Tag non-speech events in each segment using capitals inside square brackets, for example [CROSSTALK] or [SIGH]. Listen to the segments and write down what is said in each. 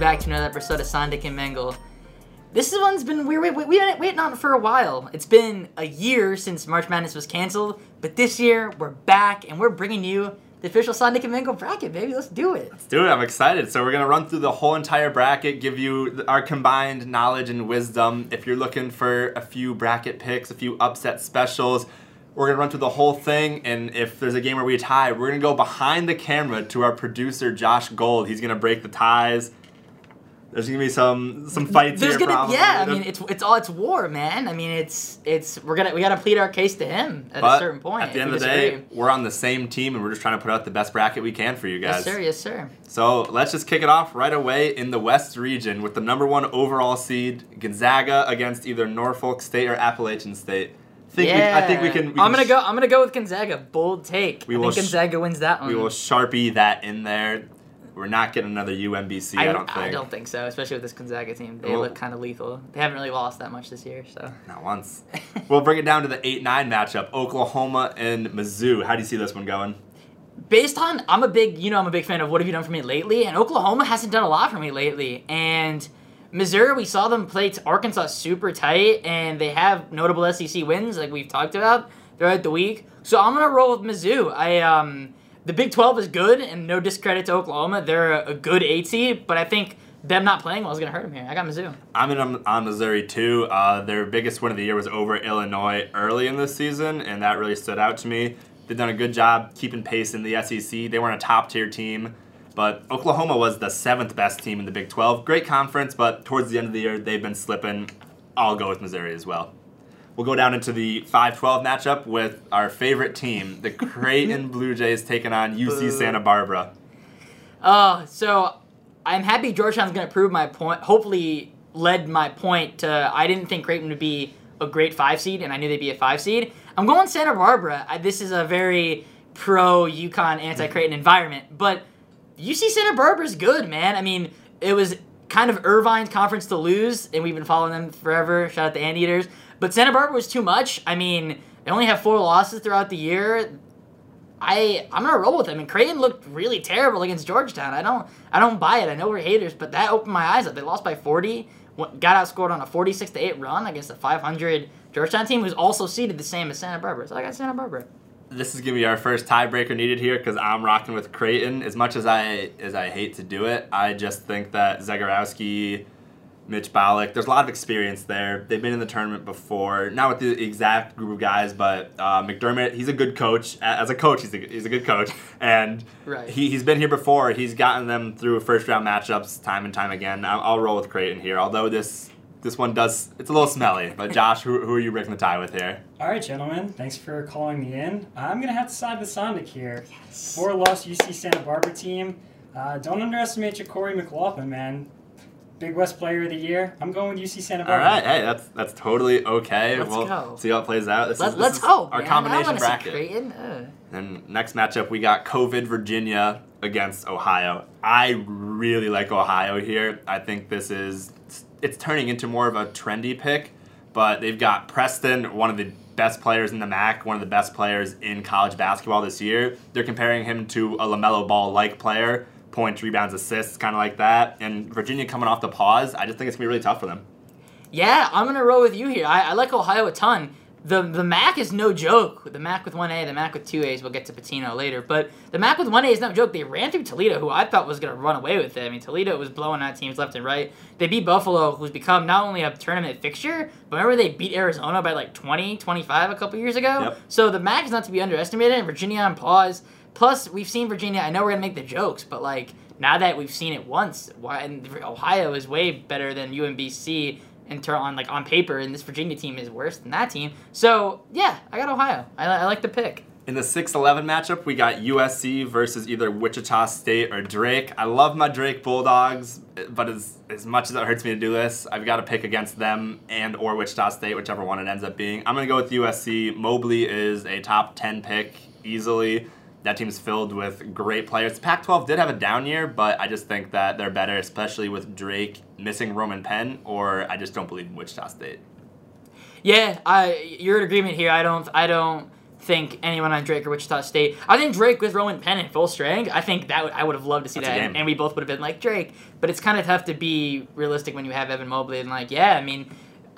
back to another episode of Sondic and Mengle. This one's been weird. we we we been waiting on it for a while. It's been a year since March Madness was canceled, but this year we're back and we're bringing you the official Sondic and Mengle bracket, baby. Let's do it. Let's do it. I'm excited. So we're gonna run through the whole entire bracket, give you our combined knowledge and wisdom. If you're looking for a few bracket picks, a few upset specials, we're gonna run through the whole thing. And if there's a game where we tie, we're gonna go behind the camera to our producer Josh Gold. He's gonna break the ties. There's gonna be some some fights There's here. gonna probably. yeah. I mean, it's it's all it's war, man. I mean, it's it's we're gonna we gotta plead our case to him at but a certain point. At the end of the day, we're on the same team, and we're just trying to put out the best bracket we can for you guys. yes sir, yes sir. So let's just kick it off right away in the West region with the number one overall seed Gonzaga against either Norfolk State or Appalachian State. Think yeah, we, I think we can. We I'm gonna go. I'm gonna go with Gonzaga. Bold take. We I think Gonzaga wins that one. We will sharpie that in there. We're not getting another UMBC. I, don't think. I don't think so, especially with this Gonzaga team. They Well- look kind of lethal. They haven't really lost that much this year, so. Not once. [LAUGHS] we'll bring it down to the eight nine matchup: Oklahoma and Mizzou. How do you see this one going? Based on, I'm a big, you know, I'm a big fan of what have you done for me lately, and Oklahoma hasn't done a lot for me lately. And Missouri, we saw them play Arkansas super tight, and they have notable SEC wins, like we've talked about throughout the week. So I'm gonna roll with Mizzou. I um, the Big 12 is good, and no discredit to Oklahoma, they're a, good eight seed, but I think them not playing well is gonna hurt them here. I got Mizzou. I'm in on, Missouri too. Uh, their biggest win of the year was over Illinois early in this season, and that really stood out to me. They've done a good job keeping pace in the SEC. They weren't a top tier team, but Oklahoma was the seventh best team in the Big 12. Great conference, but towards the end of the year, they've been slipping. I'll go with Missouri as well. We'll go down into the 5 12 matchup with our favorite team, the [LAUGHS] Creighton Blue Jays, taking on UC Boo. Santa Barbara. Uh, so I'm happy Georgetown's going to prove my point. Hopefully, led my point to I didn't think Creighton would be a great five seed, and I knew they'd be a five seed. I'm going Santa Barbara. I, this is a very pro UConn anti Creighton environment, but UC Santa Barbara's good, man. I mean, it was kind of Irvine's conference to lose, and we've been following them forever. Shout out to the Anteaters. But Santa Barbara was too much. I mean, they only have four losses throughout the year. I I'm gonna roll with them. And Creighton looked really terrible against Georgetown. I don't I don't buy it. I know we're haters, but that opened my eyes up. They lost by 40, got outscored on a 46 to eight run against a 500 Georgetown team who's also seeded the same as Santa Barbara. So I got Santa Barbara. This is gonna be our first tiebreaker needed here because I'm rocking with Creighton. As much as I as I hate to do it, I just think that Zegarowski, Mitch Ballock, there's a lot of experience there. They've been in the tournament before, not with the exact group of guys, but uh, McDermott, he's a good coach. As a coach, he's a, he's a good coach, and Right. he, he's been here before. He's gotten them through first round matchups time and time again. I'll, I'll roll with Creighton here, although this this one does it's a little smelly. But Josh, who, who are you breaking the tie with here? All right, gentlemen. Thanks for calling me in. I'm gonna have to side with Sonic here. Yes. Four loss UC Santa Barbara team. Uh, don't underestimate JaQuori McLaughlin, man. Big West Player of the Year. I'm going with UC Santa Barbara. All right, hey, that's that's totally okay. Let's we'll go. see how it plays out. This Let's is, this let's is hope. Our man. Combination wanna see bracket. Creighton. And next matchup, we got COVID Virginia against Ohio. I really like Ohio here. I think this is it's turning into more of a trendy pick, but they've got Preston, one of the best players in the MAC, one of the best players in college basketball this year. They're comparing him to a LaMelo Ball like player, points, rebounds, assists, kind of like that. And Virginia coming off the pause, I just think it's gonna be really tough for them. Yeah, I'm gonna roll with you here. I, I like Ohio a ton. The the MAC is no joke. The MAC with one A, the MAC with two A's. We'll get to Pitino later, but the MAC with one A is no joke. They ran through Toledo, who I thought was gonna run away with it. I mean, Toledo was blowing out teams left and right. They beat Buffalo, who's become not only a tournament fixture, but remember they beat Arizona by like 20, 25 a couple years ago. Yep. So the MAC is not to be underestimated. And Virginia on pause. Plus, we've seen Virginia. I know we're gonna make the jokes, but like now that we've seen it once, why and Ohio is way better than UMBC in turn on like on paper, and this Virginia team is worse than that team. So yeah, I got Ohio. I, I like the pick. In the 6-11 matchup, we got USC versus either Wichita State or Drake. I love my Drake Bulldogs, but as, as much as it hurts me to do this, I've got to pick against them and or Wichita State, whichever one it ends up being. I'm going to go with USC. Mobley is a top 10 pick easily. That team's filled with great players. Pac-12 did have a down year, but I just think that they're better, especially with Drake missing Roman Penn, or I just don't believe in Wichita State. Yeah, I you're in agreement here. I don't I don't think anyone on Drake or Wichita State. I think Drake with Roman Penn in full strength. I think that would, I would have loved to see That's that, and, and we both would have been like Drake. But it's kind of tough to be realistic when you have Evan Mobley and like, yeah, I mean.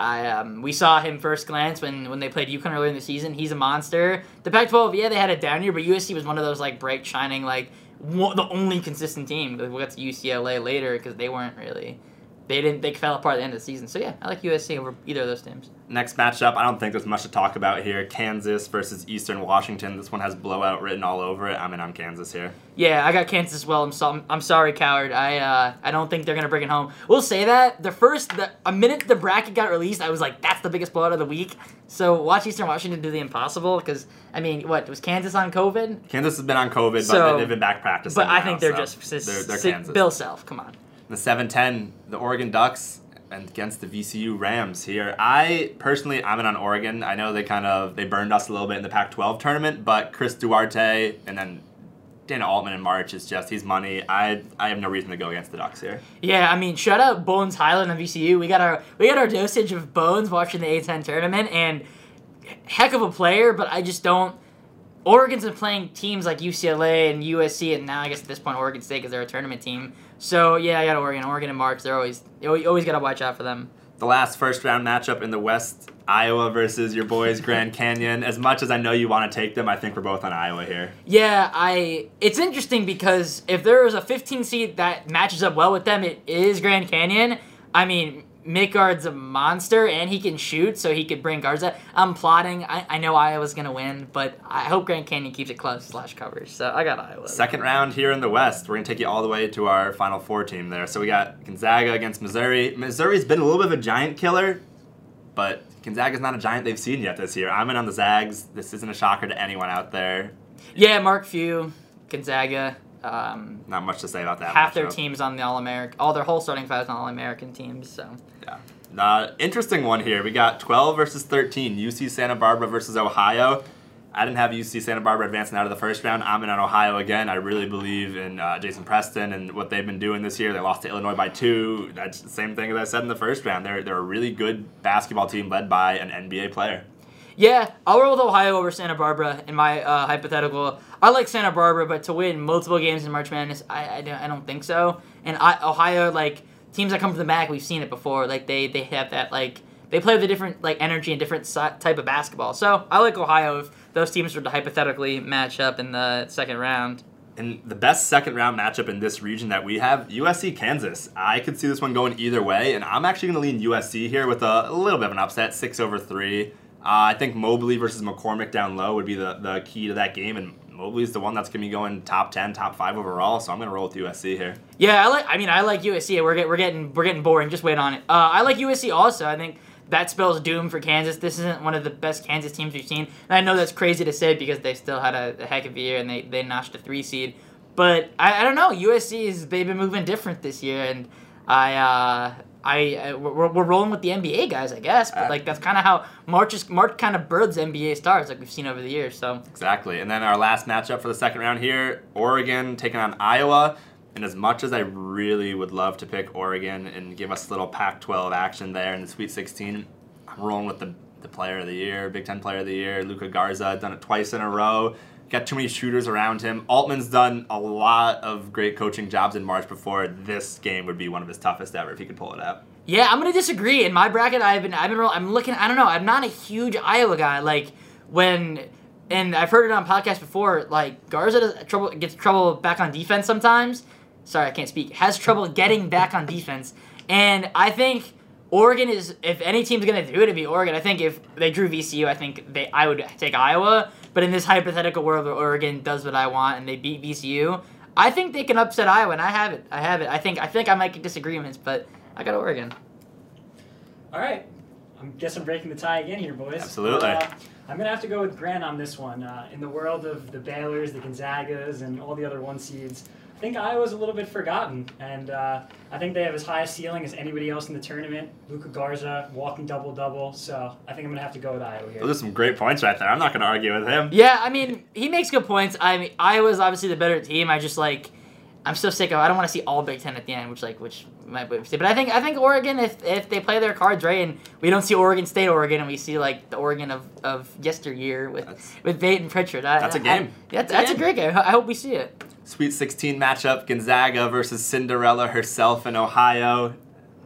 I, um, we saw him first glance when, when they played UConn earlier in the season. He's a monster. The Pac-12, yeah, they had a down year, but USC was one of those like bright, shining, like the only consistent team. We'll get to UCLA later because they weren't really, they didn't, they fell apart at the end of the season. So yeah, I like USC over either of those teams. Next matchup, I don't think there's much to talk about here. Kansas versus Eastern Washington. This one has blowout written all over it. I'm in on Kansas here. Yeah, I got Kansas as well. I'm so, I'm sorry, coward. I uh, I don't think they're gonna bring it home. We'll say that the first the a minute the bracket got released, I was like, that's the biggest blowout of the week. So watch Eastern Washington do the impossible because I mean, what was Kansas on COVID? Kansas has been on COVID, but they've been back practicing. But I think they're so just they're, they're Kansas. Bill Self. Come on. The 7-10, the Oregon Ducks and against the VCU Rams here. I personally, I'm in on Oregon. I know they kind of they burned us a little bit in the Pac-12 tournament, but Chris Duarte and then Dana Altman in March is just he's money. I I have no reason to go against the Ducks here. Yeah, I mean, shout out Bones Hyland on VCU. We got our we got our dosage of Bones watching the A10 tournament, and heck of a player. But I just don't. Oregon's been playing teams like UCLA and USC, and now I guess at this point Oregon State because they're a tournament team. So yeah, I got Oregon. Oregon and March, they're always you always- got to watch out for them. The last first round matchup in the West, Iowa versus your boys Grand [LAUGHS] Canyon. As much as I know you want to take them, I think we're both on Iowa here. Yeah, I. It's interesting because if there is a 15 seed that matches up well with them, it is Grand Canyon. I mean, Midtgaard's a monster and he can shoot, so he could bring Garza. I'm plotting. I, I know Iowa's gonna win, but I hope Grand Canyon keeps it close slash covers. So I got Iowa. Second round here in the West, we're gonna take you all the way to our Final Four team there. So we got Gonzaga against Missouri. Missouri's been a little bit of a giant killer, but Gonzaga's not a giant they've seen yet this year. I'm in on the Zags. This isn't a shocker to anyone out there. Yeah, Mark Few, Gonzaga. Um, Not much to say about that. half their teams on the All American, all their whole starting five on All American teams. So Yeah. Uh, interesting one here. We got 12 versus 13. UC Santa Barbara versus Ohio. I didn't have UC Santa Barbara advancing out of the first round. I'm in on Ohio again. I really believe in uh, Jason Preston and what they've been doing this year. They lost to Illinois by two. That's the same thing as I said in the first round. They're, they're a really good basketball team led by an NBA player. Yeah, I'll roll with Ohio over Santa Barbara in my uh, hypothetical. I like Santa Barbara, but to win multiple games in March Madness, I, I, don't, I don't think so. And I, Ohio, like teams that come from the back, we've seen it before. Like they, they have that like they play with a different like energy and different si- type of basketball. So I like Ohio if those teams were to hypothetically match up in the second round. And the best second round matchup in this region that we have, USC Kansas. I could see this one going either way, and I'm actually going to lean USC here with a, a little bit of an upset, six over three. Uh, I think Mobley versus McCormack down low would be the, the key to that game, and Mobley's the one that's going to be going top ten, top five overall. So I'm going to roll with USC here. Yeah, I like. I mean, I like USC. We're get, we're getting we're getting boring. Just wait on it. Uh, I like USC also. I think that spells doom for Kansas. This isn't one of the best Kansas teams we've seen. And I know that's crazy to say because they still had a, a heck of a year and they, they notched a three seed. But I, I don't know. USC is they've been moving different this year, and I uh, I, I we're, we're rolling with the NBA guys, I guess. But like that's kind of how March is March kind of birds NBA stars like we've seen over the years. So Exactly. And then our last matchup for the second round here Oregon taking on Iowa. And as much as I really would love to pick Oregon and give us a little Pac 12 action there in the Sweet 16, I'm rolling with the, the player of the year, Big Ten player of the year, Luka Garza. Done it twice in a row. Got too many shooters around him. Altman's done a lot of great coaching jobs in March before. This game would be one of his toughest ever if he could pull it out. Yeah, I'm gonna disagree. In my bracket, I've been, I've been, roll- I'm looking. I don't know. I'm not a huge Iowa guy. Like when, and I've heard it on podcasts before. Like Garza does trouble gets trouble back on defense sometimes. Sorry, I can't speak. Has trouble getting back on defense, and I think Oregon is. If any team's gonna do it, it'd be Oregon. I think if they drew VCU, I think they, I would take Iowa. But in this hypothetical world where Oregon does what I want and they beat VCU, I think they can upset Iowa, and I have it. I have it. I think. I think I might get disagreements, but I got Oregon. All right. I guess I'm breaking the tie again here, boys. Absolutely. Uh, I'm going to have to go with Grant on this one. Uh, in the world of the Baylors, the Gonzagas, and all the other one seeds, I think Iowa's a little bit forgotten. And uh, I think they have as high a ceiling as anybody else in the tournament. Luka Garza, walking double double. So I think I'm going to have to go with Iowa here. Those are some great points right there. I'm not going to argue with him. Yeah, I mean, he makes good points. I mean, Iowa's obviously the better team. I just like, I'm so sick of. I don't want to see all Big Ten at the end, which like which might be but I think I think Oregon if if they play their cards right and we don't see Oregon State Oregon and we see like the Oregon of, of yesteryear with That's- with Bate and Pritchard. I, That's a I- game. yeah, that's, a great game. I hope we see it. Sweet 16 matchup Gonzaga versus Cinderella herself in Ohio.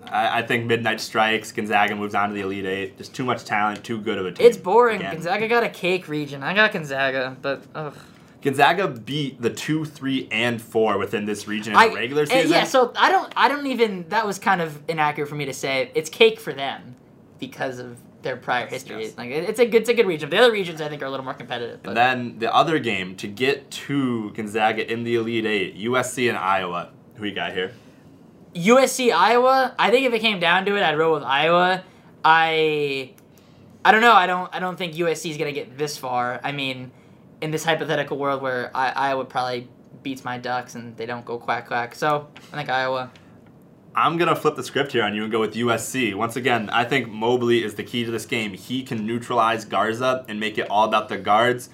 I, I think midnight strikes. Gonzaga moves on to the Elite Eight. Just too much talent, too good of a team. It's boring. Again. Gonzaga got a cake region. I got Gonzaga, but ugh. Gonzaga beat the two, three, and four within this region in I, the regular eh, season. Yeah, so I don't I don't even that was kind of inaccurate for me to say. It's cake for them because of their prior history. Yes. Like it's a good it's a good region. The other regions I think are a little more competitive. But and then the other game to get to Gonzaga in the Elite Eight, USC and Iowa. Who you got here? USC Iowa, I think if it came down to it, I'd roll with Iowa. I I don't know. I don't I don't think USC is gonna get this far. I mean, in this hypothetical world where I, Iowa probably beats my Ducks and they don't go quack quack. So I think Iowa. I'm gonna flip the script here on you and go with USC. Once again, I think Mobley is the key to this game. He can neutralize Garza and make it all about the guards.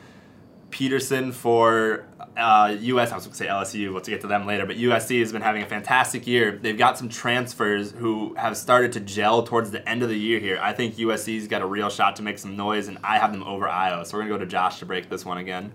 Peterson for uh, US, I was going to say LSU, we'll get to them later, but USC has been having a fantastic year. They've got some transfers who have started to gel towards the end of the year here. I think USC's got a real shot to make some noise, and I have them over Iowa. So we're going to go to Josh to break this one again.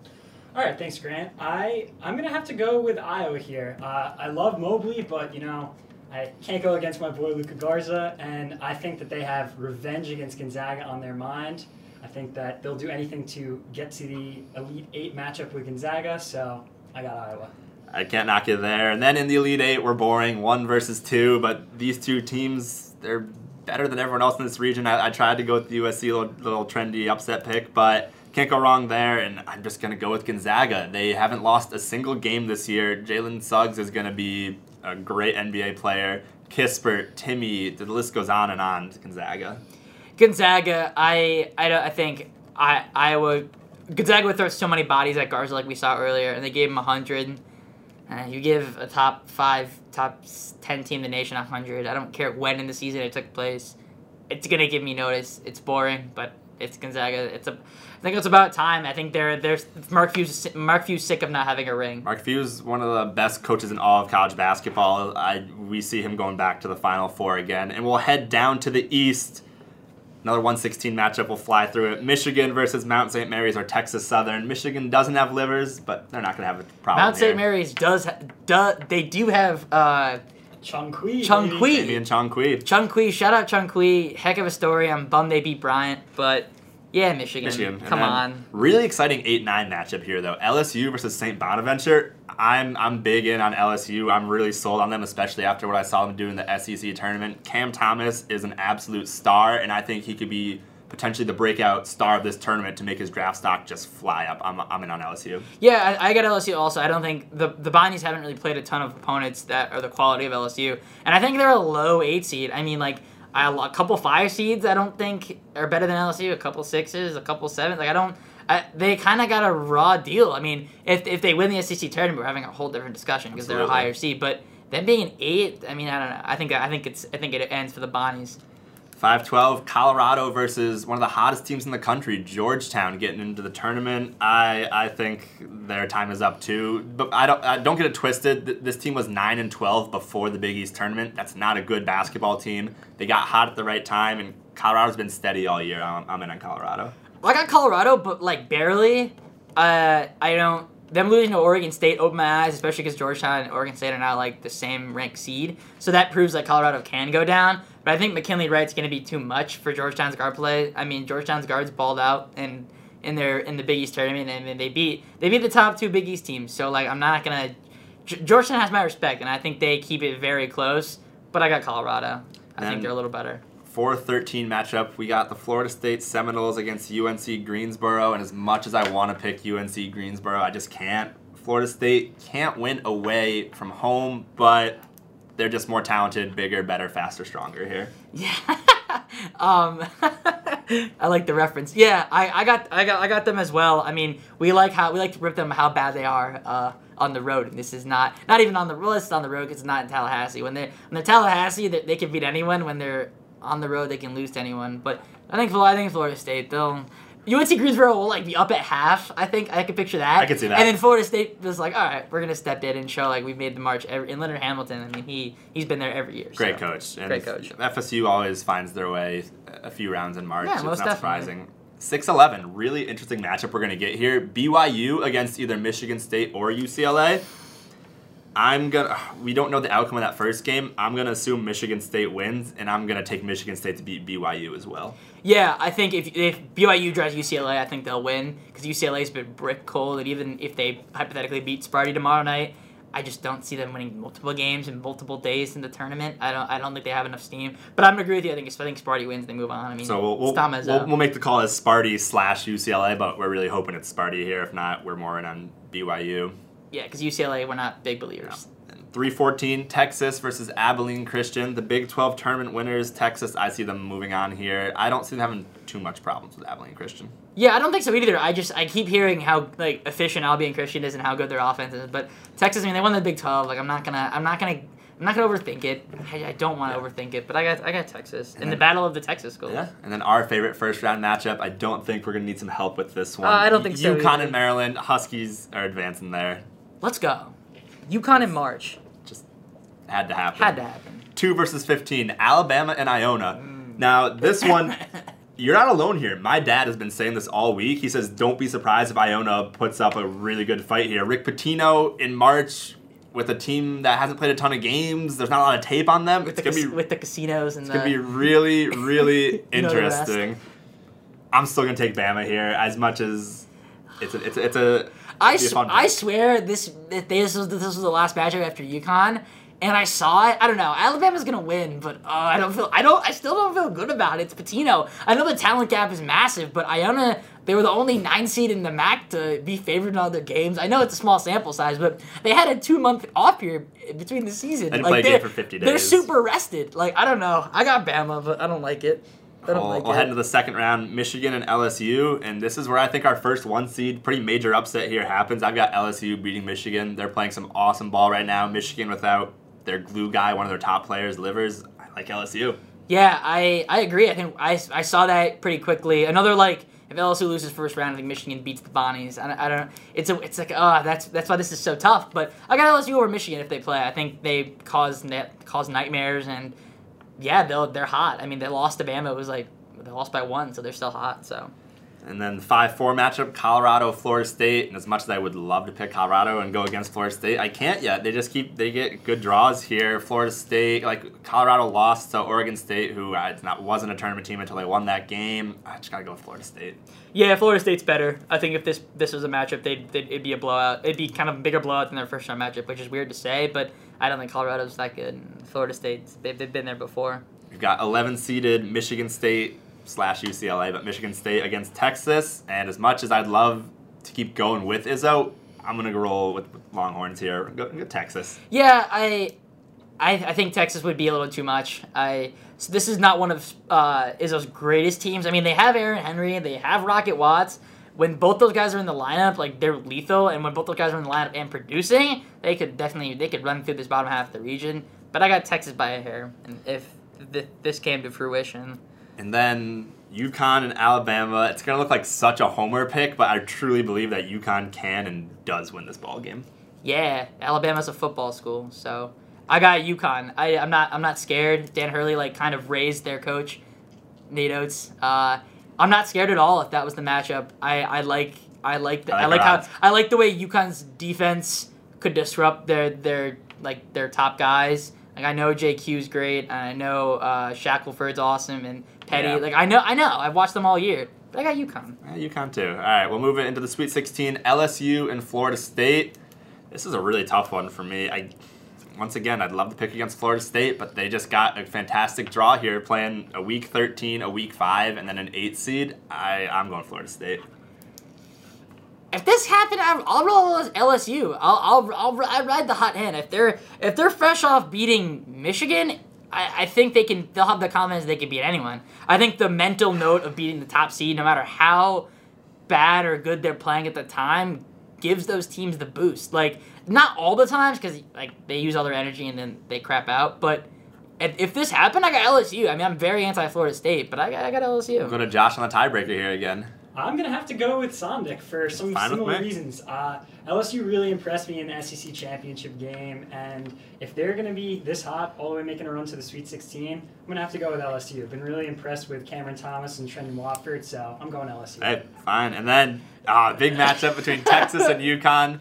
All right, thanks, Grant. I I'm gonna have to go with Iowa here. Uh, I love Mobley, but you know I can't go against my boy Luka Garza, and I think that they have revenge against Gonzaga on their mind. I think that they'll do anything to get to the Elite Eight matchup with Gonzaga. So I got Iowa. I can't knock you there. And then in the Elite Eight, we're boring, one versus two, but these two teams, they're better than everyone else in this region. I, I tried to go with the USC little, little trendy upset pick, but can't go wrong there. And I'm just going to go with Gonzaga. They haven't lost a single game this year. Jalen Suggs is going to be a great NBA player. Kispert, Timmy, the list goes on and on Gonzaga. Gonzaga, I I, I think I Iowa Gonzaga would throw so many bodies at Garza like we saw earlier, and they gave him hundred. Uh, you give a top five, top ten team in the nation hundred. I don't care when in the season it took place. It's gonna give me notice. It's boring, but it's Gonzaga. It's a. I think it's about time. I think they're they're Mark Few's Mark Few's sick of not having a ring. Mark Few's one of the best coaches in all of college basketball. I we see him going back to the Final Four again, and we'll head down to the East. Another 116 matchup will fly through it. Michigan versus Mount St. Mary's or Texas Southern. Michigan doesn't have livers, but they're not going to have a problem. Mount St. Mary's does ha- do, they do have uh, Chong Qui. Chung baby. Kui. Damian Chong Qui. Chong Qui, shout out Chong Qui. Heck of a story. I'm bummed they beat Bryant, but yeah, Michigan. Michigan. Come on. Really exciting 8 9 matchup here, though. LSU versus St. Bonaventure. I'm, I'm big in on LSU. I'm really sold on them, especially after what I saw them do in the SEC tournament. Cam Thomas is an absolute star, and I think he could be potentially the breakout star of this tournament to make his draft stock just fly up. I'm, I'm in on LSU. Yeah, I, I got LSU also. I don't think the the Bonnies haven't really played a ton of opponents that are the quality of LSU, and I think they're a low eight seed. I mean, like I, a couple five seeds, I don't think are better than LSU. A couple sixes, a couple sevens. Like I don't. I, they kind of got a raw deal. I mean, if, if they win the SEC tournament, we're having a whole different discussion because they're a higher seed. But them being an eight, I mean, I don't know. I think I think it's I think it ends for the Bonnies. 512, Colorado versus one of the hottest teams in the country, Georgetown, getting into the tournament. I I think their time is up too. But I don't I don't get it twisted. This team was 9 and 12 before the Big East tournament. That's not a good basketball team. They got hot at the right time, and Colorado's been steady all year. I'm, I'm in on Colorado. Well, I got Colorado, but like barely. Uh, I don't. Them losing to Oregon State opened my eyes, especially because Georgetown and Oregon State are now like the same ranked seed. So that proves that Colorado can go down. But I think McKinley Wright's going to be too much for Georgetown's guard play. I mean, Georgetown's guards balled out in in their in the Big East tournament, and they beat they beat the top two Big East teams. So like, I'm not gonna. G- Georgetown has my respect, and I think they keep it very close. But I got Colorado. I And- think they're a little better. 4-13 matchup. We got the Florida State Seminoles against UNC Greensboro, and as much as I want to pick UNC Greensboro, I just can't. Florida State can't win away from home, but they're just more talented, bigger, better, faster, stronger here. Yeah. [LAUGHS] um, [LAUGHS] I like the reference. Yeah, I, I got I got I got them as well. I mean, we like how we like to rip them how bad they are uh, on the road, and this is not not even on the it's on the road it's not in Tallahassee. When they when they're Tallahassee, they, they can beat anyone. When they're on the road, they can lose to anyone. But I think I think Florida State they'll UNC Greensboro will like be up at half. I think I can picture that. I can see that. And then Florida State was like, all right, we're gonna step in and show like we've made the march. Every, and Leonard Hamilton, I mean, he he's been there every year. Great so. coach. And Great coach. FSU always finds their way a few rounds in March. Yeah, it's most not definitely. surprising. 6-11, really interesting matchup we're going to get here. BYU against either Michigan State or UCLA. I'm gonna. [SIGHS] We don't know the outcome of that first game. I'm gonna assume Michigan State wins, and I'm gonna take Michigan State to beat BYU as well. Yeah, I think if, if BYU drives UCLA, I think they'll win because UCLA's been brick cold, and even if they hypothetically beat Sparty tomorrow night, I just don't see them winning multiple games in multiple days in the tournament. I don't. I don't think they have enough steam. But I'm gonna agree with you. I think if I think Sparty wins, they move on. I mean, So we'll we'll, we'll, we'll make the call as Sparty slash UCLA, but we're really hoping it's Sparty here. If not, we're more in on BYU. Yeah, because UCLA, we're not big believers. 314 Texas versus Abilene Christian. The Big 12 tournament winners, Texas, I see them moving on here. I don't see them having too much problems with Abilene Christian. Yeah, I don't think so either. I just I keep hearing how like efficient Abilene Christian is and how good their offense is. But Texas, I mean, they won the Big Twelve. Like I'm not gonna I'm not gonna I'm not gonna overthink it. I, I don't want to overthink it. But I got I got Texas in the battle of the Texas schools. Yeah. And then our favorite first round matchup, I don't think we're going to need some help with this one. Uh, I don't think so UConn and Maryland, Huskies are advancing there. Let's go. UConn in March Just had to happen. had to happen. 2 versus 15, Alabama and Iona. Mm. Now, this one, [LAUGHS] you're not alone here. My dad has been saying this all week. He says, don't be surprised if Iona puts up a really good fight here. Rick Pitino in March with a team that hasn't played a ton of games. There's not a lot of tape on them. with the it's going to cas- be with the casinos and It's the gonna be really, really [LAUGHS] You know the rest. interesting. I'm still gonna take Bama here, as much as it's a, it's a, it's a. I, it'd be a s- fun I swear this this was this was the last matchup after UConn, and I saw it. I don't know. Alabama's gonna win, but uh, I don't feel. I don't. I still don't feel good about it. It's Pitino. I know the talent gap is massive, but Iona they were the only nine seed in the MAC to be favored in all their games. I know it's a small sample size, but they had a two month off period between the season. They didn't play a game for 50 days. They're super rested. Like I don't know. I got Bama, but I don't like it. I don't We'll, like we'll head into the second round, Michigan and LSU, and this is where I think our first one seed, pretty major upset here happens. I've got LSU beating Michigan. They're playing some awesome ball right now. Michigan without their glue guy, one of their top players, Livers. I like LSU. Yeah, I, I agree. I think I, I saw that pretty quickly. Another like if LSU loses first round, I think Michigan beats the Bonnies. I, don't- I don't. It's a it's like ah that's that's why this is so tough. But I got LSU over Michigan if they play. I think they cause net cause nightmares and yeah they'll they're hot. I mean they lost to Bama. It was like they lost by one, so they're still hot. So And then 5 4 matchup, Colorado, Florida State. And as much as I would love to pick Colorado and go against Florida State, I can't yet. They just keep, they get good draws here. Florida State, like Colorado lost to Oregon State, who uh, it's not, wasn't a tournament team until they won that game. I just got to go with Florida State. yeah, Florida State's better. I think if this this was a matchup, they'd, they'd it'd be a blowout. It'd be kind of a bigger blowout than their first round matchup, which is weird to say, but I don't think Colorado's that good. Florida State they've, they've been there before. We've got 11 seeded Michigan State slash UCLA, but Michigan State against Texas. And as much as I'd love to keep going with Izzo, I'm to roll with, with Longhorns here. Go, go Texas. Yeah, I, I, I think Texas would be a little too much. I so this is not one of uh, Izzo's greatest teams. I mean, they have Aaron Henry, they have Rocket Watts. When both those guys are in the lineup, like they're lethal, and when both those guys are in the lineup and producing, they could definitely they could run through this bottom half of the region. But I got Texas by a hair, and if th- this came to fruition, And then UConn and Alabama. It's going to look like such a homer pick, but I truly believe that UConn can and does win this ball game. yeah, Alabama's a football school, so I got UConn. I, I'm not I'm not scared. Dan Hurley like kind of raised their coach, Nate Oats. Uh, I'm not scared at all if that was the matchup. I, I like I like the, I I like like, how. I like the way UConn's defense could disrupt their their like their top guys. Like I know JQ's great. And I know uh, Shackelford's awesome and Petty. Yeah. Like I know I know I've watched them all year. But I got UConn. Eh, UConn too. All right, we'll move it into the Sweet 16. LSU and Florida State. This is a really tough one for me. I once again, I'd love to pick against Florida State, but they just got a fantastic draw here, playing a week 13, a week five, and then an eight seed. I I'm going Florida State. If this happened, I'll, I'll roll as LSU. I'll, I'll, I'll, I ride the hot hand. If they're if they're fresh off beating Michigan, I, I think they can. They'll have the confidence they can beat anyone. I think the mental note of beating the top seed, no matter how bad or good they're playing at the time, gives those teams the boost. Like not all the times because like they use all their energy and then they crap out, but. If if this happened, I got LSU. I mean, I'm very anti Florida State, but I got, I got LSU. Go to Josh on the tiebreaker here again. I'm gonna have to go with Sondic for some Fine similar reasons. Uh, LSU really impressed me in the SEC championship game, and if they're gonna be this hot, all the way making a run to the Sweet 16, I'm gonna have to go with LSU. I've been really impressed with Cameron Thomas and Trendon Watford, so I'm going LSU. Hey, fine. And then uh, big matchup between Texas and UConn.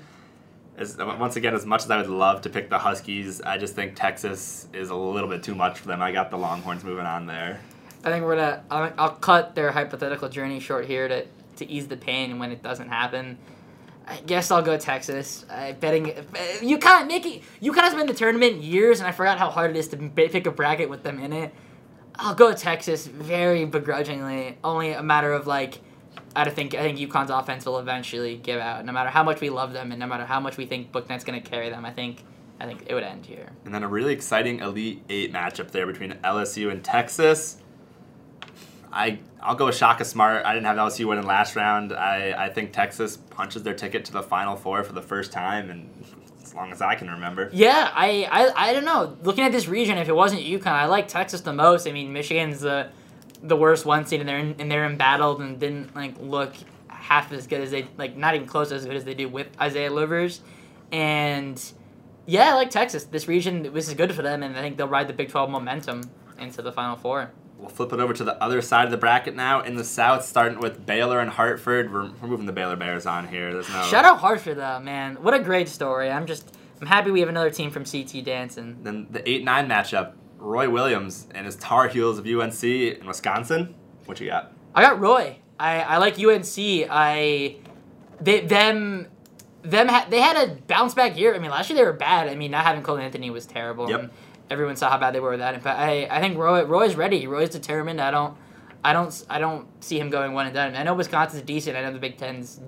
As, once again, as much as I would love to pick the Huskies, I just think Texas is a little bit too much for them. I got the Longhorns moving on there. I think we're gonna. I'll, I'll cut their hypothetical journey short here to to ease the pain when it doesn't happen. I guess I'll go Texas. I betting UConn making UConn has been in the tournament years, and I forgot how hard it is to pick a bracket with them in it. I'll go Texas very begrudgingly. Only a matter of like, I think I think UConn's offense will eventually give out. No matter how much we love them, and no matter how much we think Bouknight's gonna carry them, I think I think it would end here. And then a really exciting Elite Eight matchup there between LSU and Texas. I I'll go with Shaka Smart. I didn't have LSU winning last round. I, I think Texas punches their ticket to the Final Four for the first time, and as long as I can remember. Yeah, I, I I don't know. Looking at this region, if it wasn't UConn, I like Texas the most. I mean, Michigan's the the worst one seed, and they're in, and they're embattled and didn't like look half as good as they like not even close as good as they do with Isaiah Livers, and yeah, I like Texas. This region, this is good for them, and I think they'll ride the Big Twelve momentum into the Final Four. We'll flip it over to the other side of the bracket now. In the South, starting with Baylor and Hartford. We're, we're moving the Baylor Bears on here. There's no. Shout out Hartford though, man. What a great story. I'm just I'm happy we have another team from CT dancing. Then the 8 9 matchup Roy Williams and his Tar Heels of UNC in Wisconsin. What you got? I got Roy. I, I like UNC. I they them them ha- they had a bounce back year. I mean, last year they were bad. I mean, not having Cole Anthony was terrible. Yep. And everyone saw how bad they were with that. But I I think Roy Roy's ready. Roy's determined. I don't I don't I don't see him going one and done. I know Wisconsin's decent. I know the Big Ten's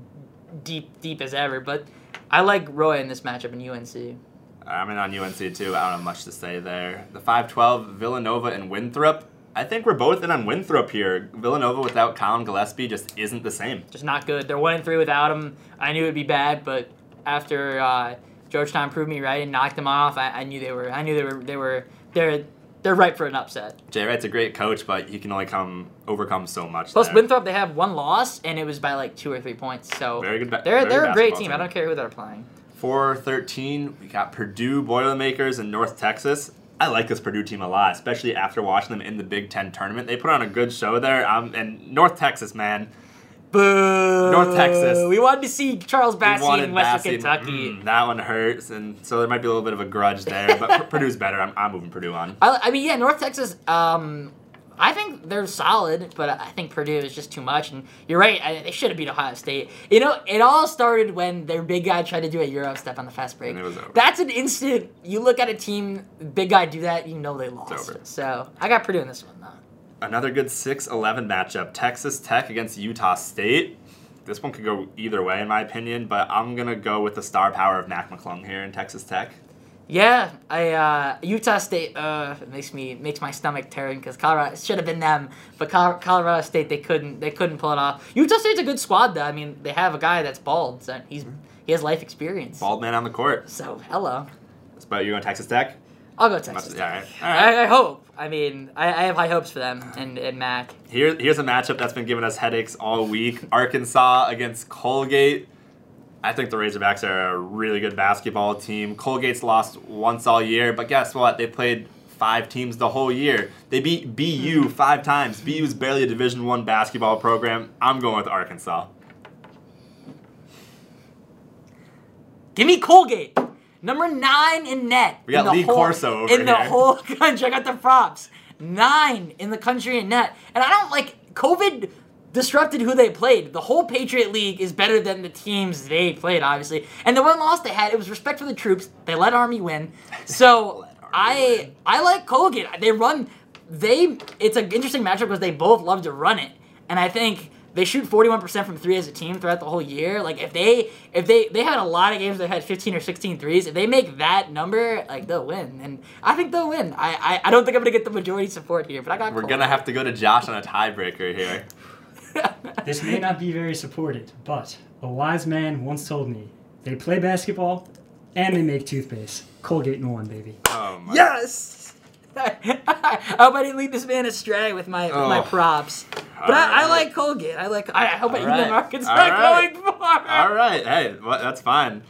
deep deep as ever. But I like Roy in this matchup in UNC. I'm in on UNC too. I don't have much to say there. The 5-12 Villanova and Winthrop. I think we're both in on Winthrop here. Villanova without Collin Gillespie just isn't the same. just not good. They're one and three without him. I knew it'd be bad, but after uh, Georgetown proved me right and knocked them off, I, I knew they were. I knew they were. They were. They're. They're ripe for an upset. Jay Wright's a great coach, but he can only come overcome so much. Plus, there. Winthrop they have one loss, and it was by like two or three points. So Very good ba- They're very they're a great basketball team. I don't care who they're playing. 413, we got Purdue Boilermakers in North Texas. I like this Purdue team a lot, especially after watching them in the Big Ten tournament. They put on a good show there. Um, and North Texas, man, Boo! North Texas. We wanted to see Charles Bassey in Western Bassey. Kentucky. Mm, that one hurts, and so there might be a little bit of a grudge there. But [LAUGHS] Purdue's better. I'm, I'm moving Purdue on. I, I mean, yeah, North Texas. Um, I think they're solid, but I think Purdue is just too much. And you're right; I, they should have beat Ohio State. You know, it all started when their big guy tried to do a euro step on the fast break. And it was over. That's an instant. You look at a team, big guy do that, you know they lost. So I got Purdue in this one though. Another good 6-11 matchup: Texas Tech against Utah State. This one could go either way, in my opinion, but I'm gonna go with the star power of Mac McClung here in Texas Tech. Yeah, I uh, Utah State uh, it makes me makes my stomach turn because Colorado should have been them, but Col- Colorado State they couldn't they couldn't pull it off. Utah State's a good squad though. I mean they have a guy that's bald, so he's he has life experience. Bald man on the court. So hello, But you going Texas Tech? I'll go Texas. yeah, all right. All right. I, I hope. I mean, I, I have high hopes for them and, and Mac. Here, here's a matchup that's been giving us headaches all week. Arkansas against Colgate. I think the Razorbacks are a really good basketball team. Colgate's lost once all year, but guess what? They played five teams the whole year. They beat BU hmm. five times. BU is barely a Division One basketball program. I'm going with Arkansas. Give me Colgate, number nine in net. We got in the Lee whole, Corso over in the whole [LAUGHS] country. I got the props. Nine in the country in net, and I don't like COVID. Disrupted who they played. The whole Patriot League is better than the teams they played, obviously. And the one loss they had, it was respect for the troops. They let Army win. So [LAUGHS] Army I win. I like Colgate. They run. They it's an interesting matchup because they both love to run it, and I think they shoot forty one percent from three as a team throughout the whole year. Like if they if they they had a lot of games that had 15 or 16 threes. If they make that number, like they'll win, and I think they'll win. I I, I don't think I'm gonna get the majority support here, but I got. We're Colgate. gonna have to go to Josh on a tiebreaker here. [LAUGHS] This may not be very supported, but a wise man once told me they play basketball and they make toothpaste. Colgate in one, baby. Oh my yes. I hope I didn't lead this man astray with my with my Oh. props. But I, I like Colgate. I like. I, I hope I Alright. even Arkansas Alright. going far. All right, hey, well, that's fine.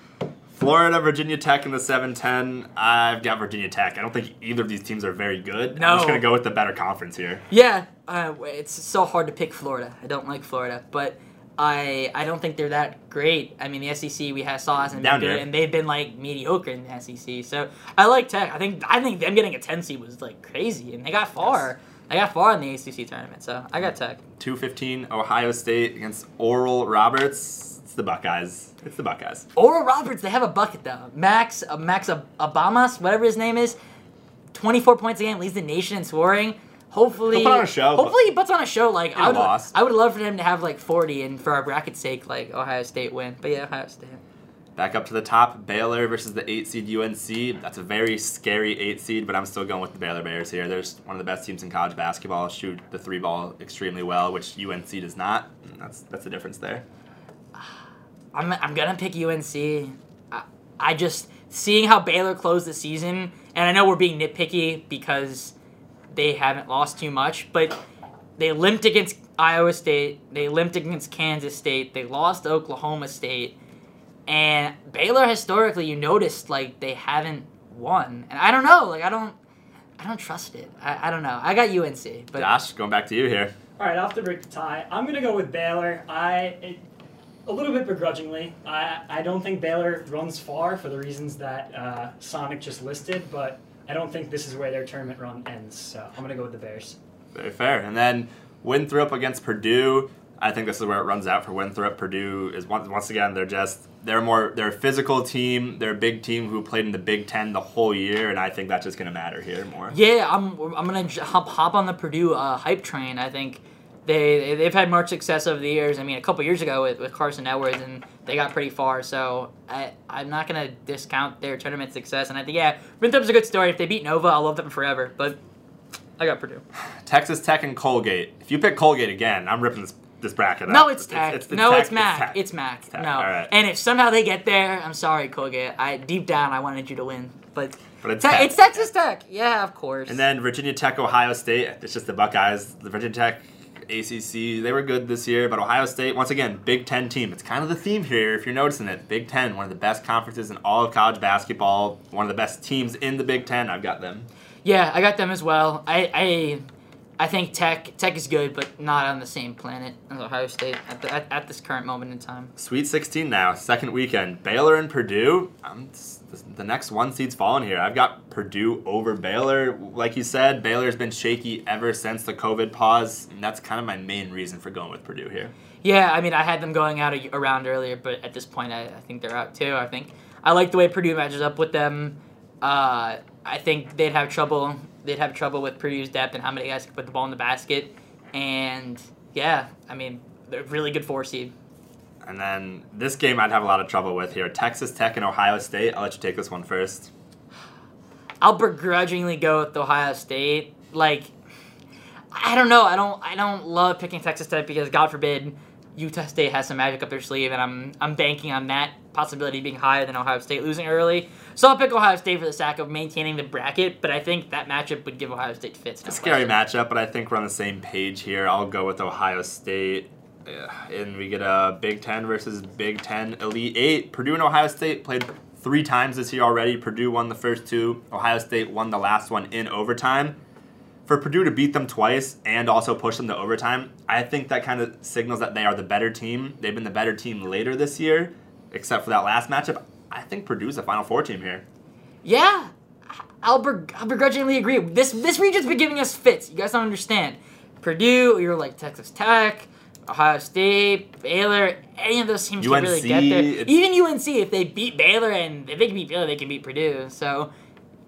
Florida, Virginia Tech in the 7-10. I've got Virginia Tech. I don't think either of these teams are very good. No. I'm just gonna go with the better conference here. Yeah, uh, it's so hard to pick Florida. I don't like Florida, but I I don't think they're that great. I mean, the SEC we have saw hasn't been good, and they've been like mediocre in the SEC. So I like Tech. I think I think them getting a 10 seed was like crazy, and they got far. They got far in the ACC tournament, so I got Tech. 2-15 Ohio State against Oral Roberts. It's the Buckeyes. It's the Buckeyes. Oral Roberts, they have a bucket though. Max uh, Max Ob- Obamas, whatever his name is, 24 points a game, leads the nation in scoring. Hopefully, put on a show, Hopefully, he puts on a show. Like I would, loss. I would love for him to have like 40, and for our bracket's sake, like Ohio State win. But yeah, Ohio State. Back up to the top, Baylor versus the 8 seed UNC. That's a very scary 8 seed, but I'm still going with the Baylor Bears here. They're one of the best teams in college basketball, shoot the three ball extremely well, which UNC does not. That's that's the difference there. I'm, I'm gonna pick UNC. I, I just seeing how Baylor closed the season, and I know we're being nitpicky because they haven't lost too much, but they limped against Iowa State, they limped against Kansas State, they lost to Oklahoma State, and Baylor historically, you noticed like they haven't won, and I don't know, like I don't, I don't trust it. I, I don't know. I got UNC, but Josh, going back to you here. All right, off to break the tie. I'm gonna go with Baylor. I it, a little bit begrudgingly. I I don't think Baylor runs far for the reasons that uh, Sonic just listed, but I don't think this is where their tournament run ends. So I'm gonna go with the Bears. Very fair. And then Winthrop against Purdue. I think this is where it runs out for Winthrop. Purdue is once once again they're just they're more they're a physical team. They're a big team who played in the Big Ten the whole year, and I think that's just gonna matter here more. Yeah, I'm. I'm gonna j- hop hop on the Purdue uh, hype train. I think they they've had much success over the years. I mean, a couple years ago with, with Carson Edwards, and they got pretty far. So I I'm not gonna discount their tournament success. And I think yeah, Winthrop's a good story. If they beat Nova, I'll love them forever. But I got Purdue. Texas Tech and Colgate. If you pick Colgate again, I'm ripping this this bracket. No, it's Tech. It's, no, Tech. it's Mac. It's Mac. Tech. No. Right. And if somehow they get there, I'm sorry, Colgate. I deep down I wanted you to win, but. But it's Te- Tech. it's Texas Tech. Yeah, of course. And then Virginia Tech, Ohio State. It's just the Buckeyes. The Virginia Tech, ACC. They were good this year, but Ohio State, once again, Big Ten team. It's kind of the theme here, if you're noticing it. Big Ten, one of the best conferences in all of college basketball. One of the best teams in the Big Ten. I've got them. Yeah, I got them as well. I I, I think Tech Tech is good, but not on the same planet as Ohio State at, the, at, at this current moment in time. Sweet 16 now, second weekend. Baylor and Purdue. S- the next one seed's falling here. I've got Purdue over Baylor. Like you said, Baylor's been shaky ever since the COVID pause, and that's kind of my main reason for going with Purdue here. Yeah, I mean I had them going out around earlier, but at this point I, I think they're out too. I think I like the way Purdue matches up with them. Uh, I think they'd have trouble. They'd have trouble with Purdue's depth and how many guys can put the ball in the basket. And yeah, I mean they're really good four seed. And then this game I'd have a lot of trouble with here. Texas Tech and Ohio State. I'll let you take this one first. I'll begrudgingly go with Ohio State. Like, I don't know. I don't. I don't love picking Texas Tech because God forbid Utah State has some magic up their sleeve, and I'm I'm banking on that possibility being higher than Ohio State losing early. So I'll pick Ohio State for the sake of maintaining the bracket. But I think that matchup would give Ohio State fits. no A scary matchup, but I think we're on the same page here. I'll go with Ohio State. And we get a Big Ten versus Big Ten Elite Eight. Purdue and Ohio State played three times this year already. Purdue won the first two. Ohio State won the last one in overtime. For Purdue to beat them twice and also push them to overtime, I think that kind of signals that they are the better team. They've been the better team later this year, except for that last matchup. I think Purdue's a Final Four team here. Yeah, I'll, I'll begrudgingly agree. This this region's been giving us fits. You guys don't understand. Purdue, you're like Texas Tech, Ohio State, Baylor. Any of those teams can really get there. Even UNC, if they beat Baylor and if they can beat Baylor, they can beat Purdue. So,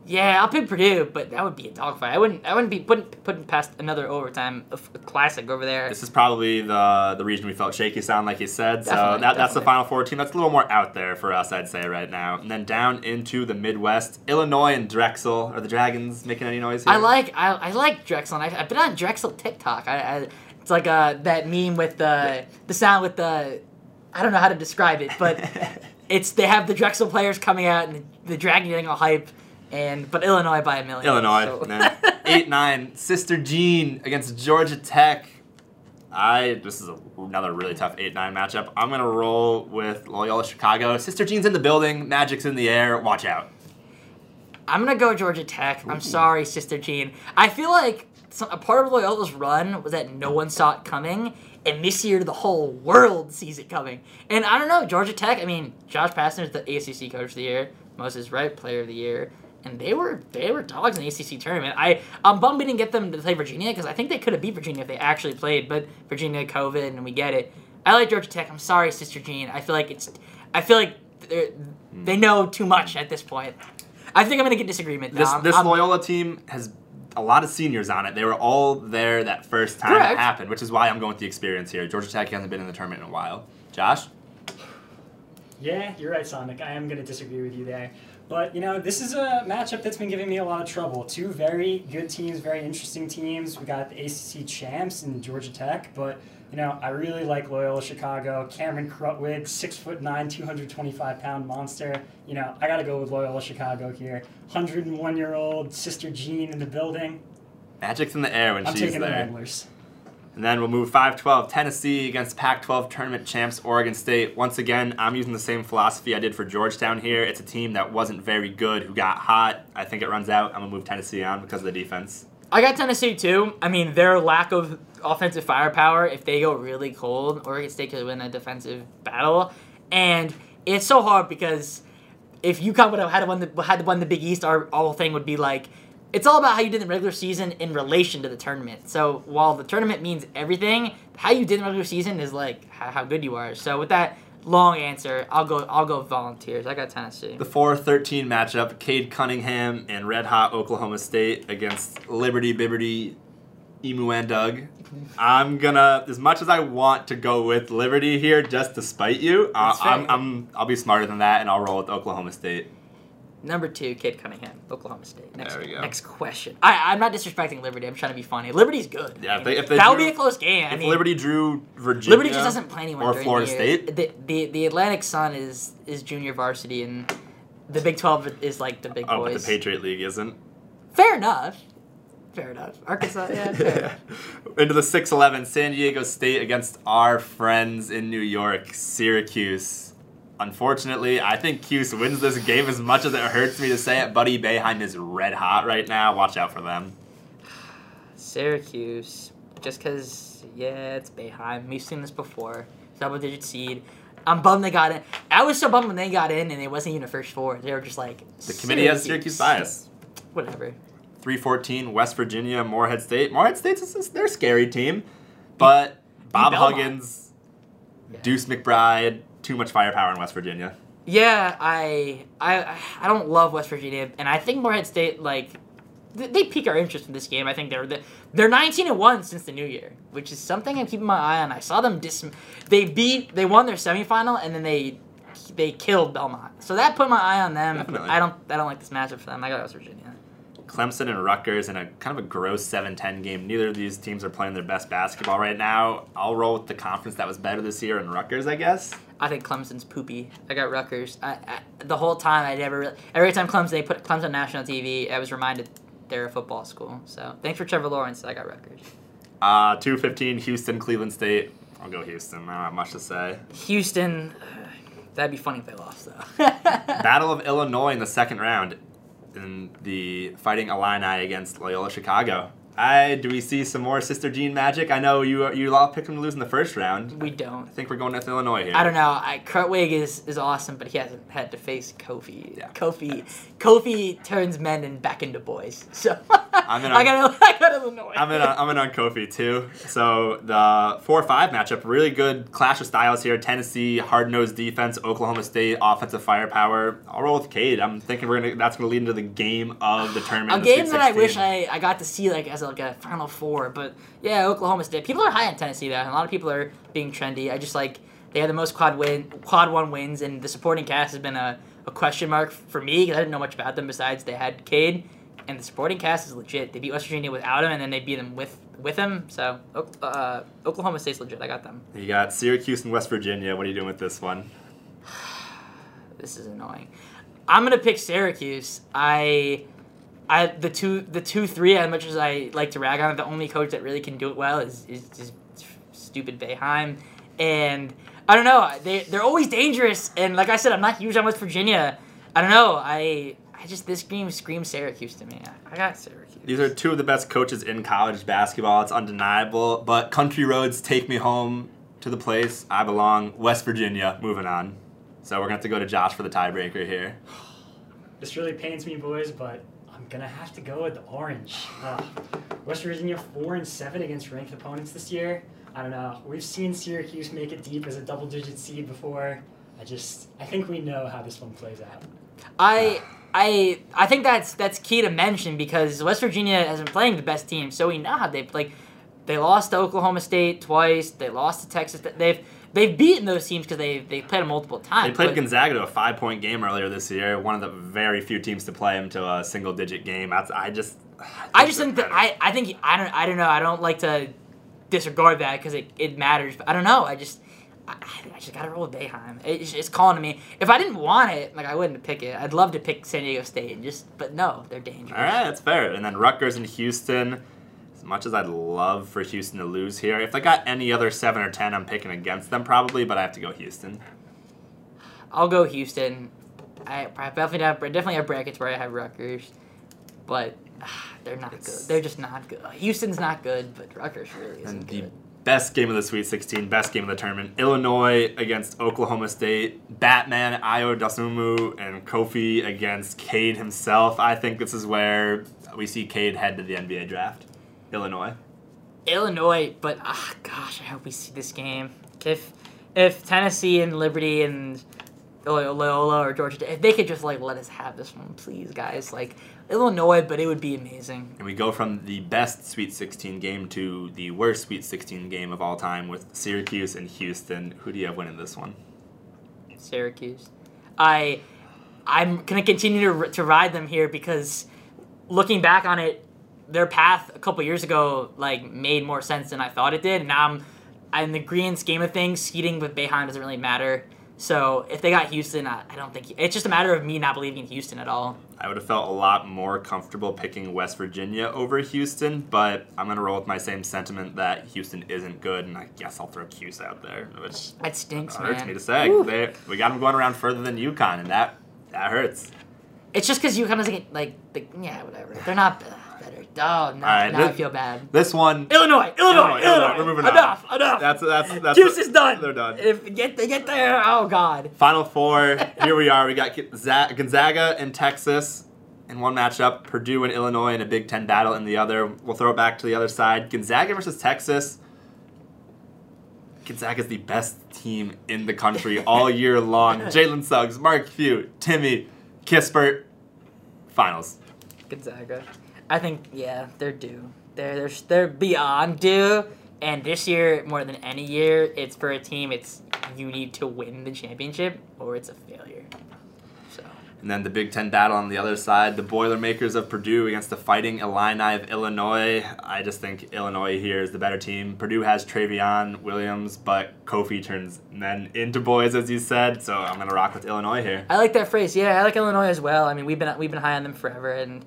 yeah, I'll pick Purdue, but that would be a dogfight. I wouldn't. I wouldn't be putting putting past another overtime a, f- a classic over there. This is probably the the region we felt shaky sound, like you said. So Definitely, that, that's the. Final Four team. That's a little more out there for us, I'd say, right now. And then down into the Midwest, Illinois and Drexel. Are the Dragons making any noise here? I like I, I like Drexel. And I've, I've been on Drexel TikTok. I, I it's like uh that meme with the the sound with the I don't know how to describe it, but [LAUGHS] it's they have the Drexel players coming out and the, Dragon getting all hype, and but Illinois by a million. Illinois. so- nah. 8 [LAUGHS] 9. Sister Jean against Georgia Tech. I this is a, another really tough 8 9 matchup. I'm going to roll with Loyola Chicago. Sister Jean's in the building, Magic's in the air. Watch out. I'm gonna go Georgia Tech. I'm sorry, Sister Jean. I feel like some, a part of Loyola's run was that no one saw it coming, and this year the whole world sees it coming. And I don't know, Georgia Tech. I mean, Josh Pastner's the ACC Coach of the Year, Moses Wright Player of the Year, and they were they were dogs in the ACC tournament. I I'm bummed we didn't get them to play Virginia because I think they could have beat Virginia if they actually played, but Virginia COVID and we get it. I like Georgia Tech. I'm sorry, Sister Jean. I feel like it's I feel like they're- hmm. know too much at this point. I think I'm gonna get disagreement. This this Loyola team has a lot of seniors on it. They were all there that first time Correct. it happened, which is why I'm going with the experience here. Georgia Tech hasn't been in the tournament in a while. Josh? Yeah, you're right, Sonic. I am going to disagree with you there. But, you know, this is a matchup that's been giving me a lot of trouble. Two very good teams, very interesting teams. We got the ACC champs in Georgia Tech, but, you know, I really like Loyola Chicago. Cameron Krutwig, six foot nine, 225 pound monster. You know, I got to go with Loyola Chicago here. 101 year old Sister Jean in the building. Magic's in the air when I'm she's taking the there. Ramblers. And then we'll move 5 12 Tennessee against Pac 12 tournament champs Oregon State. Once again, I'm using the same philosophy I did for Georgetown here. It's a team that wasn't very good, who got hot. I think it runs out. I'm going to move Tennessee on because of the defense. I got Tennessee too. I mean, their lack of offensive firepower, if they go really cold, Oregon State could win a defensive battle. And it's so hard because if UConn would have had to win the, had to win the Big East, our whole thing would be like, it's all about how you did in the regular season in relation to the tournament. So while the tournament means everything, how you did in the regular season is like how, how good you are. So with that long answer, I'll go I'll go Volunteers. I got Tennessee. The 4 13 matchup Cade Cunningham and Red Hot Oklahoma State against Liberty Bibberty Emu and Doug. I'm gonna, as much as I want to go with Liberty here, just to spite you, uh. I'm, I'm, I'll be smarter than that, and I'll roll with Oklahoma State. Number two, Kid Cunningham, Oklahoma State. Next, There we go. next question. I, I'm not disrespecting Liberty. I'm trying to be funny. Liberty's good. Yeah, if they- if they that would be a close game. I if mean, Liberty drew Virginia, Liberty just doesn't play anyone or Florida the. State, The, the the Atlantic Sun is is junior varsity, and the Big Twelve is like the big oh, but boys. the Patriot League isn't. Fair enough. Fair enough. Arkansas, yeah. [LAUGHS] Fair enough. Into the 6-11, San Diego State against our friends in New York, Syracuse. Unfortunately, I think Cuse wins this game as much as it hurts me to say it. Buddy Boeheim is red hot right now. Watch out for them. Syracuse, just because, yeah, it's Boeheim. We've seen this before. Double digit seed. I'm bummed they got in. I was so bummed when they got in and it wasn't even a first four. They were just like The committee has Syracuse bias. Whatever. 314, West Virginia, Morehead State. Morehead State's a, they're a scary team, but Bob Belmont. Huggins, Deuce McBride, too much firepower in West Virginia. Yeah, I I I don't love West Virginia, and I think Morehead State like th- they pique our interest in this game. I think they're they're 19 and one since the new year, which is something I'm keeping my eye on. I saw them dis they beat they won their semifinal and then they they killed Belmont, so that put my eye on them. Definitely. I don't I don't like this matchup for them. I got West Virginia. Clemson and Rutgers in a kind of a gross 7-10 game. Neither of these teams are playing their best basketball right now. I'll roll with the conference that was better this year in Rutgers, I guess. I think Clemson's poopy. I got Rutgers. I, I, the whole time I never really, every time Clemson they put Clemson on national TV, I was reminded they're a football school. So thanks for Trevor Lawrence. I got Rutgers. Uh, 215, Houston, Cleveland State. I'll go Houston. I don't have much to say. Houston, [SIGHS] that'd be funny if they lost though. [LAUGHS] Battle of Illinois in the second round in the Fighting Illini against Loyola Chicago. I do we see some more Sister Jean magic? I know you you all picked them to lose in the first round. we don't. I think we're going with Illinois here. I don't know. I, Krutwig is, is awesome, but he hasn't had to face Kofi. Yeah. Kofi Kofi turns men and back into boys. [LAUGHS] So I'm in I on- got [LAUGHS] I got Illinois. I'm in on, I'm in on Kofi too. So the four five matchup, really good clash of styles here. Tennessee hard nosed defense, Oklahoma State offensive firepower. I'll roll with Cade. I'm thinking we're gonna that's gonna lead into the game of the tournament. a game that I wish I, I got to see like as like a Final Four, but yeah, Oklahoma State. People are high on Tennessee though, and a lot of people are being trendy. I just like they had the most quad win quad one wins, and the supporting cast has been a, a question mark for me because I didn't know much about them besides they had Cade, and the supporting cast is legit. They beat West Virginia without him, and then they beat them with with him. So uh, Oklahoma State's legit. I got them. You got Syracuse and West Virginia. What are you doing with this one? [SIGHS] This is annoying. I'm gonna pick Syracuse. I I the two the two three as much as I like to rag on it, the only coach that really can do it well is is just stupid Boeheim, and I don't know they they're always dangerous. And like I said, I'm not huge on West Virginia. I don't know. I I just this game screams Syracuse to me. I got Syracuse. These are two of the best coaches in college basketball. It's undeniable. But country roads take me home to the place I belong, West Virginia. Moving on. So we're gonna have to go to Josh for the tiebreaker here. This really pains me, boys, but I'm gonna have to go with the orange. Uh, West Virginia four and seven against ranked opponents this year. I don't know. We've seen Syracuse make it deep as a double-digit seed before. I just, I think we know how this one plays out. I I I think that's that's key to mention because West Virginia has been playing the best team, so we know how they like. They lost to Oklahoma State twice. They lost to Texas. They've they've beaten those teams because they they played them multiple times. They played Gonzaga to a five point game earlier this year. One of the very few teams to play them to a single digit game. That's I just. I just think that I, I think I don't I don't know I don't like to disregard that because it, it matters but I don't know I just I, I just gotta roll with Boeheim it's, it's calling to me if I didn't want it like I wouldn't pick it I'd love to pick San Diego State and just but no they're dangerous All right, that's fair. And then Rutgers and Houston. As much as I'd love for Houston to lose here, if they got any other seven or ten, I'm picking against them probably. But I have to go Houston. I'll go Houston I, I definitely have definitely have brackets where I have Rutgers but ah, they're not It's- good they're just not good Houston's not good but Rutgers really isn't And the good best game of the Sweet 16, best game of the tournament, Illinois against Oklahoma State, Batman, Ayo Dosunmu, and Kofi against Cade himself. I think this is where we see Cade head to the NBA draft. Illinois. Illinois, but ah, gosh, I hope we see this game. If if Tennessee and Liberty and Loyola or Georgia, if they could just like let us have this one, please, guys. Like Illinois, but it would be amazing. And we go from the best Sweet 16 game to the worst Sweet 16 game of all time with Syracuse and Houston. Who do you have winning this one? Syracuse. I I'm gonna continue to to ride them here because looking back on it, their path a couple years ago like made more sense than I thought it did. And now I'm in the grand scheme of things, seeding with Boeheim doesn't really matter. So if they got Houston, I, I don't think it's just a matter of me not believing in Houston at all. I would have felt a lot more comfortable picking West Virginia over Houston, but I'm going to roll with my same sentiment that Houston isn't good, and I guess I'll throw Cuse out there, which That stinks, hurts man. me to say. They, we got them going around further than UConn, and that that hurts. It's just because kind of get like the, yeah whatever. They're not. Oh no, right, now I feel bad. This one, Illinois, Illinois, Illinois. We're moving on. enough, enough. That's that's that's Juice is done. They're done. If get they get there, oh god. Final four. Here we are. We got Gonzaga and Texas in one matchup. Purdue and Illinois in a Big Ten battle in the other. We'll throw it back to the other side. Gonzaga versus Texas. Gonzaga is the best team in the country [LAUGHS] all year long. Jalen Suggs, Mark Few, Timme, Kispert. Finals. Gonzaga. I think yeah, they're due. They're they're they're beyond due. And this year, more than any year, it's for a team. It's you need to win the championship or it's a failure. So And then the Big Ten battle on the other side, the Boilermakers of Purdue against the Fighting Illini of Illinois. I just think Illinois here is the better team. Purdue has Trevion Williams, but Kofi turns men into boys, as you said. So I'm gonna rock with Illinois here. I like that phrase. Yeah, I like Illinois as well. I mean, we've been we've been high on them forever, and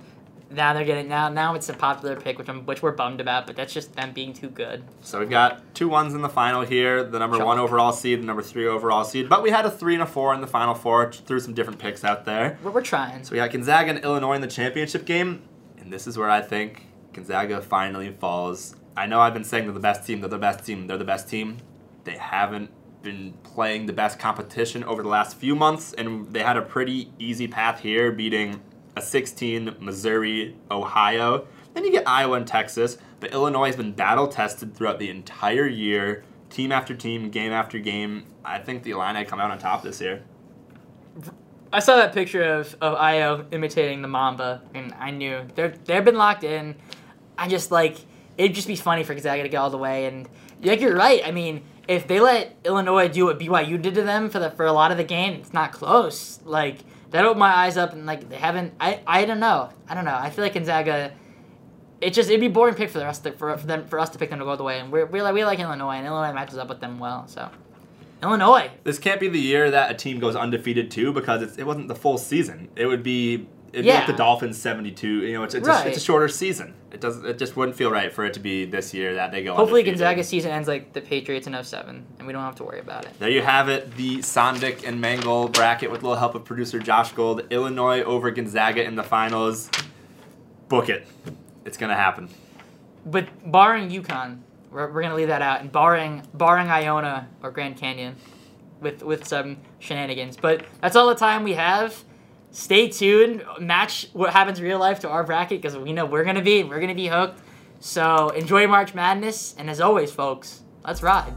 now they're getting now now it's a popular pick, which I'm which we're bummed about. But that's just them being too good. So we've got two ones in the final here. The number one overall seed, the number three overall seed. But we had a three and a four in the final four. Threw some different picks out there. We're, we're trying. So we got Gonzaga and Illinois in the championship game, and this is where I think Gonzaga finally falls. I know I've been saying they're the best team, they're the best team, they're the best team. They haven't been playing the best competition over the last few months, and they had a pretty easy path here, beating a 16 Missouri, Ohio. Then you get Iowa and Texas, but Illinois has been battle tested throughout the entire year, team after team, game after game. I think the Illini come out on top this year. I saw that picture of, of Ayo imitating the Mamba, and I knew they're they've been locked in. I just like it'd just be funny for Gonzaga to get all the way, and like you're right. I mean, if they let Illinois do what BYU did to them for the for a lot of the game, it's not close. Like that opened my eyes up, and like they haven't. I I don't know. I don't know. I feel like Gonzaga. It just it'd be boring pick for the rest of, for for them for us to pick them to go the way, and we're, we're like we like Illinois, and Illinois matches up with them well. So Illinois. This can't be the year that a team goes undefeated too because it wasn't the full season. It would be It'd Yeah. the Dolphins 72. You know, it's, it's, a, Right. it's a shorter season. It doesn't. It just wouldn't feel right for it to be this year that they go. Hopefully undefeated. Gonzaga's season ends like the Patriots in 07, and we don't have to worry about it. There you have it, the Sondic and Mangle bracket with a little help of producer Josh Gold. Illinois over Gonzaga in the finals. Book it. It's gonna happen. But barring UConn, we're, we're gonna leave that out, and barring barring Iona or Grand Canyon, with with some shenanigans. But that's all the time we have. Stay tuned. Match what happens in real life to our bracket because we know we're gonna be we're gonna be hooked. So enjoy March Madness, and as always, folks, let's ride.